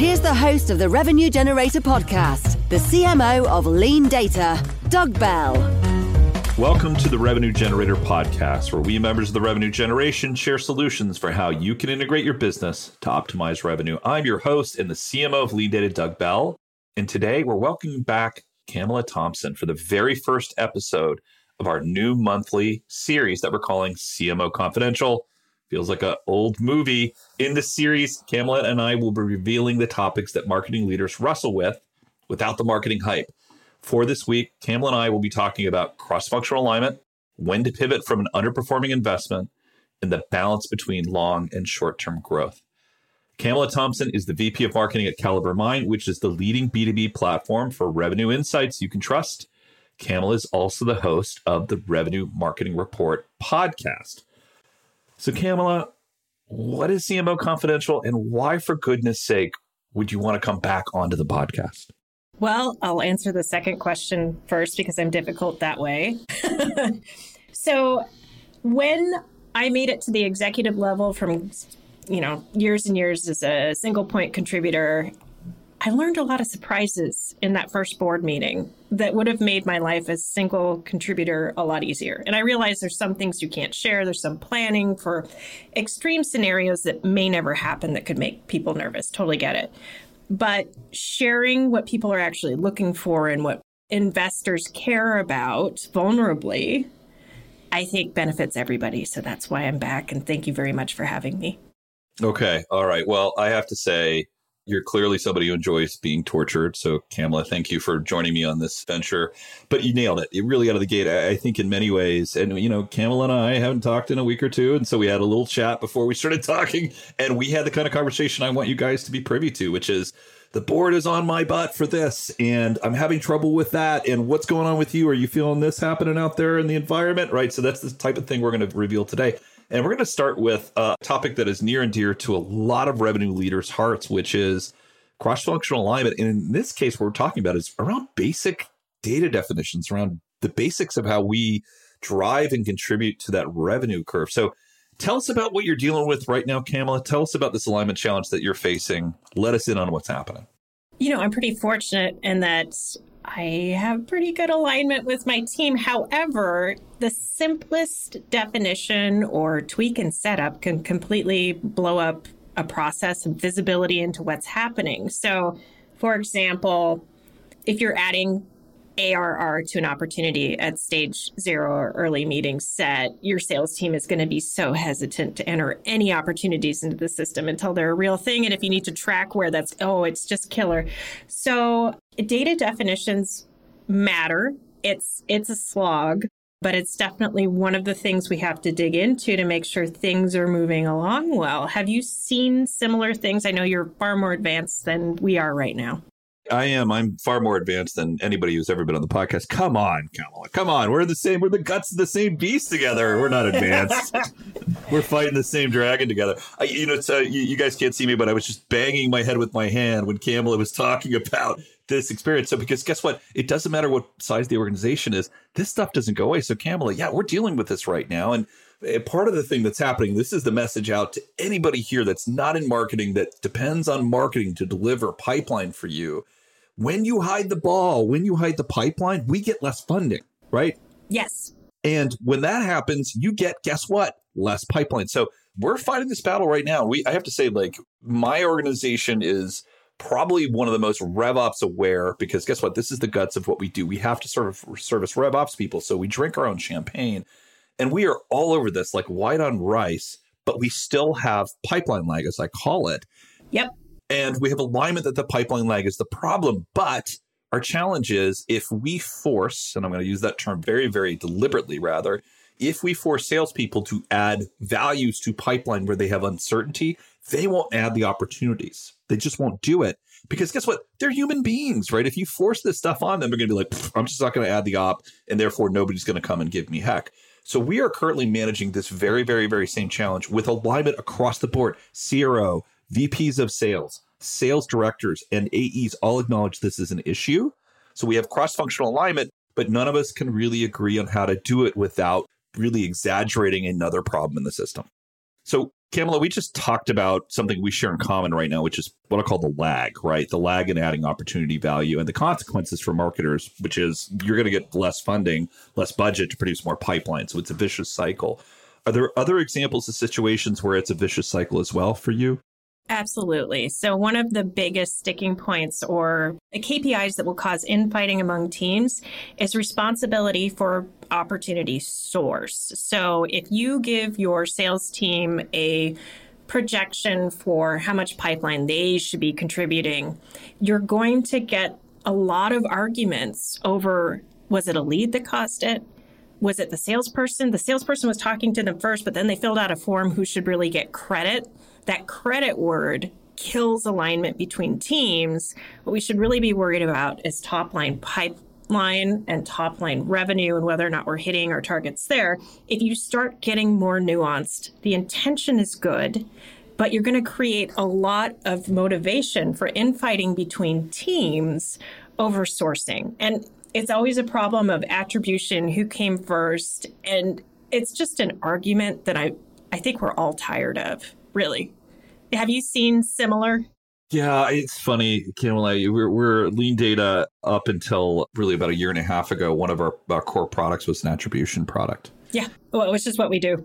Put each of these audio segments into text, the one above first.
Here's the host of the Revenue Generator podcast, the CMO of Lean Data, Doug Bell. Welcome to the Revenue Generator podcast, where we members of the revenue generation share solutions for how you can integrate your business to optimize revenue. I'm your host and the CMO of Lean Data, Doug Bell. And today we're welcoming back Camela Thompson for the very first episode of our new monthly series that we're calling CMO Confidential. Feels like an old movie. In this series, Camelot and I will be revealing the topics that marketing leaders wrestle with without the marketing hype. For this week, Camela and I will be talking about cross functional alignment, when to pivot from an underperforming investment, and the balance between long and short term growth. Camela Thompson is the VP of Marketing at Caliber Mind, which is the leading B2B platform for revenue insights you can trust. Camela is also the host of the Revenue Marketing Report podcast. So, Camela, what is CMO Confidential and why, for goodness sake, would you want to come back onto the podcast? Well, I'll answer the second question first because I'm difficult that way. so, when I made it to the executive level from, you know, years and years as a single point contributor, I learned a lot of surprises in that first board meeting that would have made my life as single contributor a lot easier. And I realized there's some things you can't share. There's some planning for extreme scenarios that may never happen that could make people nervous. Totally get it. But sharing what people are actually looking for and what investors care about vulnerably, I think benefits everybody. So that's why I'm back. And thank you very much for having me. Okay. All right. Well, I have to say, you're clearly somebody who enjoys being tortured. So, Camela, thank you for joining me on this venture. But you nailed it. You really out of the gate. I, think in many ways, and you know, Camela and I haven't talked in a week or two, and so we had a little chat before we started talking, and we had the kind of conversation I want you guys to be privy to, which is the board is on my butt for this, and I'm having trouble with that. And what's going on with you? Are you feeling this happening out there in the environment? Right. So that's the type of thing we're going to reveal today. And we're going to start with a topic that is near and dear to a lot of revenue leaders' hearts, which is cross functional alignment. And in this case, what we're talking about is around basic data definitions, around the basics of how we drive and contribute to that revenue curve. So tell us about what you're dealing with right now, Camela. Tell us about this alignment challenge that you're facing. Let us in on what's happening. You know, I'm pretty fortunate in that I have pretty good alignment with my team. However, the simplest definition or tweak and setup can completely blow up a process and visibility into what's happening. So, for example, if you're adding ARR to an opportunity at stage zero or early meeting set, your sales team is going to be so hesitant to enter any opportunities into the system until they're a real thing. And if you need to track where that's, oh, it's just killer. So data definitions matter. It's it's a slog, but it's definitely one of the things we have to dig into to make sure things are moving along well. Have you seen similar things? I know you're far more advanced than we are right now. I am. I'm far more advanced than anybody who's ever been on the podcast. Come on, Camela. Come on. We're the same. We're the guts of the same beast together. We're not advanced. we're fighting the same dragon together. I, you know, so you, you, guys can't see me, but I was just banging my head with my hand when Camela was talking about this experience. So, because guess what? It doesn't matter what size the organization is. This stuff doesn't go away. So, Camela, yeah, we're dealing with this right now, and eh, part of the thing that's happening this is the message out to anybody here that's not in marketing that depends on marketing to deliver pipeline for you when you hide the ball, when you hide the pipeline, we get less funding, right? Yes. And when that happens, you get, guess what? Less pipeline. So we're fighting this battle right now. We, I have to say, like, my organization is probably one of the most RevOps aware because guess what? This is the guts of what we do. We have to serve service RevOps people. So we drink our own champagne and we are all over this like white on rice but we still have pipeline lag, as I call it. Yep. And we have alignment that the pipeline lag is the problem. But our challenge is if we force, and I'm going to use that term very, very deliberately rather, if we force salespeople to add values to pipeline where they have uncertainty, they won't add the opportunities. They just won't do it. Because guess what? They're human beings, right? If you force this stuff on them, they're going to be like, I'm just not going to add the op, and therefore nobody's going to come and give me heck. So we are currently managing this very, very, very same challenge with alignment across the board. CRO, VPs of sales, sales directors, and AEs all acknowledge this is an issue. So we have cross functional alignment, but none of us can really agree on how to do it without really exaggerating another problem in the system. So Camela, we just talked about something we share in common right now, which is what I call the lag, right? The lag in adding opportunity value and the consequences for marketers, which is you're going to get less funding, less budget to produce more pipeline. So it's a vicious cycle. Are there other examples of situations where it's a vicious cycle as well for you? Absolutely. So, one of the biggest sticking points or KPIs that will cause infighting among teams is responsibility for opportunity source. So, if you give your sales team a projection for how much pipeline they should be contributing, you're going to get a lot of arguments over was it a lead that caused it? Was it the salesperson? The salesperson was talking to them first, but then they filled out a form who should really get credit that credit word kills alignment between teams. What we should really be worried about is top line pipeline and top line revenue and whether or not we're hitting our targets there. If you start getting more nuanced, the intention is good, but you're going to create a lot of motivation for infighting between teams over sourcing. And it's always a problem of attribution, who came first. And it's just an argument that I, I think we're all tired of really. Have you seen similar? Yeah, it's funny, Camela. We're, we're lean data up until really about a year and a half ago. One of our, our core products was an attribution product. Yeah, well, which is what we do.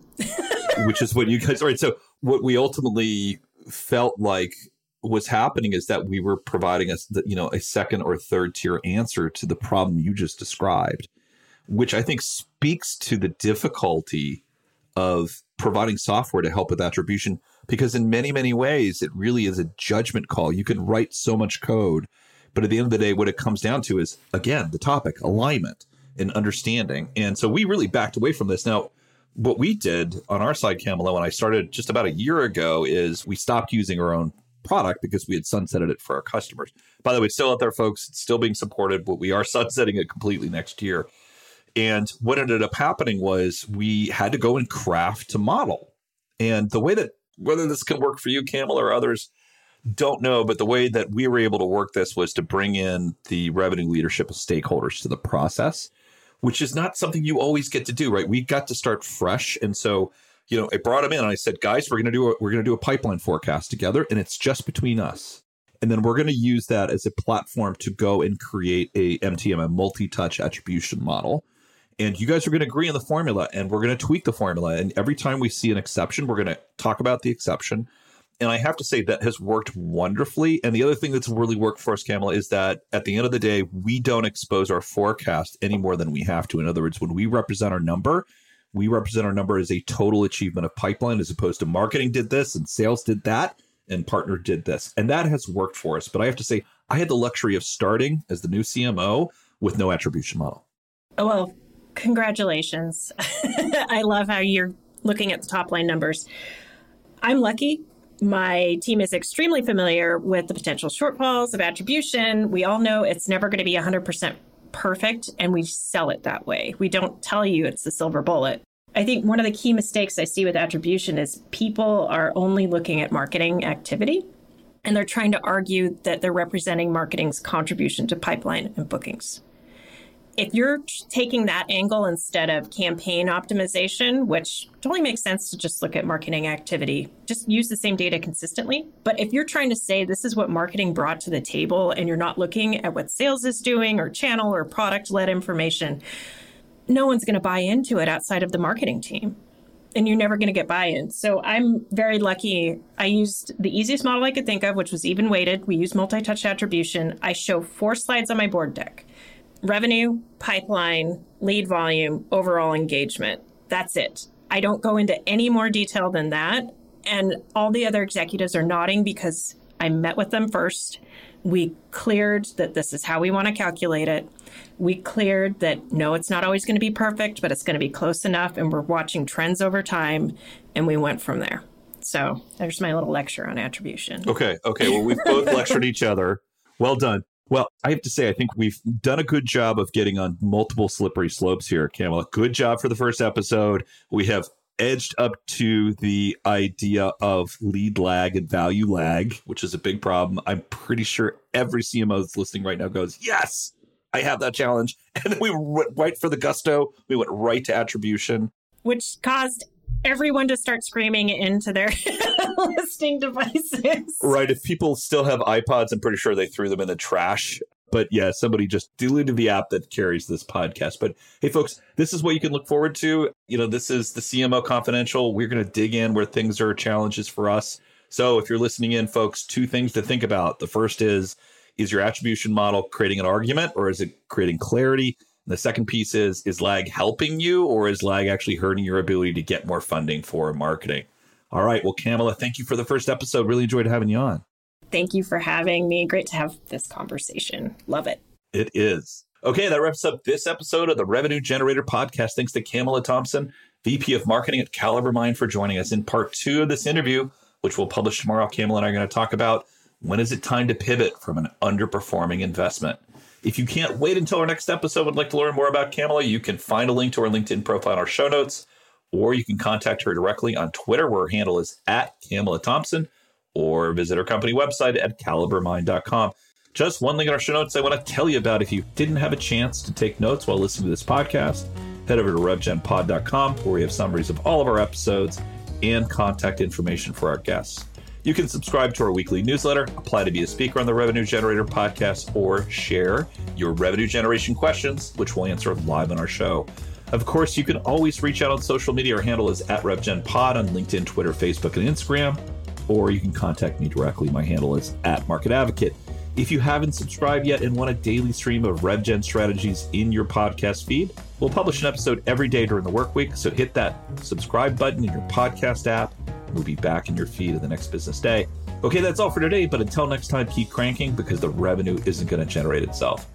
which is what you guys, right? So, what we ultimately felt like was happening is that we were providing us, you know, a second or third tier answer to the problem you just described, which I think speaks to the difficulty of providing software to help with attribution because in many many ways it really is a judgment call. You can write so much code but at the end of the day what it comes down to is again the topic alignment and understanding. And so we really backed away from this. Now what we did on our side Camela when I started just about a year ago is we stopped using our own product because we had sunsetted it for our customers by the way it's still out there folks it's still being supported but we are sunsetting it completely next year and what ended up happening was we had to go and craft a model. And the way that whether this can work for you, Camel, or others, don't know. But the way that we were able to work this was to bring in the revenue leadership of stakeholders to the process, which is not something you always get to do, right? We got to start fresh. And so, you know, I brought them in and I said, guys, we're gonna do a we're gonna do a pipeline forecast together, and it's just between us. And then we're to use that as a platform to go and create a MTM, a multi-touch attribution model. And you guys are to agree on the formula and we're to tweak the formula. And every time we see an exception we're to talk about the exception. And i have to say that has worked wonderfully. And the other thing that's really worked for us Camela, is that at the end of the day we don't expose our forecast any more than we have to. In other words when we represent our number we represent our number as a total achievement of pipeline as opposed to marketing did this and sales did that and partner did this and that has worked for us but i have to say i had the luxury of starting as the new cmo with no attribution model oh well Congratulations. I love how you're looking at the top line numbers. I'm lucky. My team is extremely familiar with the potential shortfalls of attribution. We all know it's never going to be 100% perfect, and we sell it that way. We don't tell you it's the silver bullet. I think one of the key mistakes I see with attribution is people are only looking at marketing activity and they're trying to argue that they're representing marketing's contribution to pipeline and bookings if you're taking that angle instead of campaign optimization, which totally makes sense to just look at marketing activity, just use the same data consistently. But if you're trying to say this is what marketing brought to the table and you're not looking at what sales is doing or channel or product led information, no one's going to buy into it outside of the marketing team. And you're never going to get buy in. So I'm very lucky. I used the easiest model I could think of, which was even weighted. We use multi touch attribution. I show four slides on my board deck revenue, pipeline, lead volume, overall engagement. That's it. I don't go into any more detail than that. And all the other executives are nodding because I met with them first. We cleared that this is how we want to calculate it. We cleared that no, it's not always going to be perfect, but it's going to be close enough. And we're watching trends over time. And we went from there. So there's my little lecture on attribution. Okay. Okay. Well, we've both lectured each other. Well done. Well, I have to say, I think we've done a good job of getting on multiple slippery slopes here, Camela. Good job for the first episode. We have edged up to the idea of lead lag and value lag, which is a big problem. I'm pretty sure every CMO that's listening right now goes, Yes, I have that challenge. And then we went right for the gusto. We went right to attribution, which caused everyone to start screaming into their listening devices. Right. If people still have iPods, I'm pretty sure they threw them in the trash but yeah, somebody just deleted the app that carries this podcast. But hey, folks, this is what you can look forward to. You know, this is the CMO Confidential. We're going to dig in where things are challenges for us. So if you're listening in, folks, two things to think about. The first is, is your attribution model creating an argument or is it creating clarity? The second piece is, is lag helping you or is lag actually hurting your ability to get more funding for marketing? All right. Well, Camela, thank you for the first episode. Really enjoyed having you on. Thank you for having me. Great to have this conversation. Love it. It is. Okay, that wraps up this episode of the Revenue Generator Podcast. Thanks to Camela Thompson, VP of Marketing at Caliber Mind, for joining us. In part two of this interview, which we'll publish tomorrow, Camela and I are going to talk about when is it time to pivot from an underperforming investment. If you can't wait until our next episode and would like to learn more about Camela, you can find a link to our LinkedIn profile in our show notes, or you can contact her directly on Twitter, where her handle is at Camela Thompson or visit her company website at calibermind.com. Just one link in our show notes I want to tell you about if you didn't have a chance to take notes while listening to this podcast. Head over to revgenpod.com where we have summaries of all of our episodes and contact information for our guests. You can subscribe to our weekly newsletter, apply to be a speaker on the Revenue Generator podcast, or share your revenue generation questions, which we'll answer live on our show. Of course, you can always reach out on social media. Our handle is at RevGenPod on LinkedIn, Twitter, Facebook, and Instagram or you can contact me directly. My handle is at Market Advocate. If you haven't subscribed yet and want a daily stream of RevGen strategies in your podcast feed, we'll publish an episode every day during the work week. So hit that subscribe button in your podcast app. We'll be back in your feed of the next business day. Okay, that's all for today. But until next time, keep cranking because the revenue isn't going to generate itself.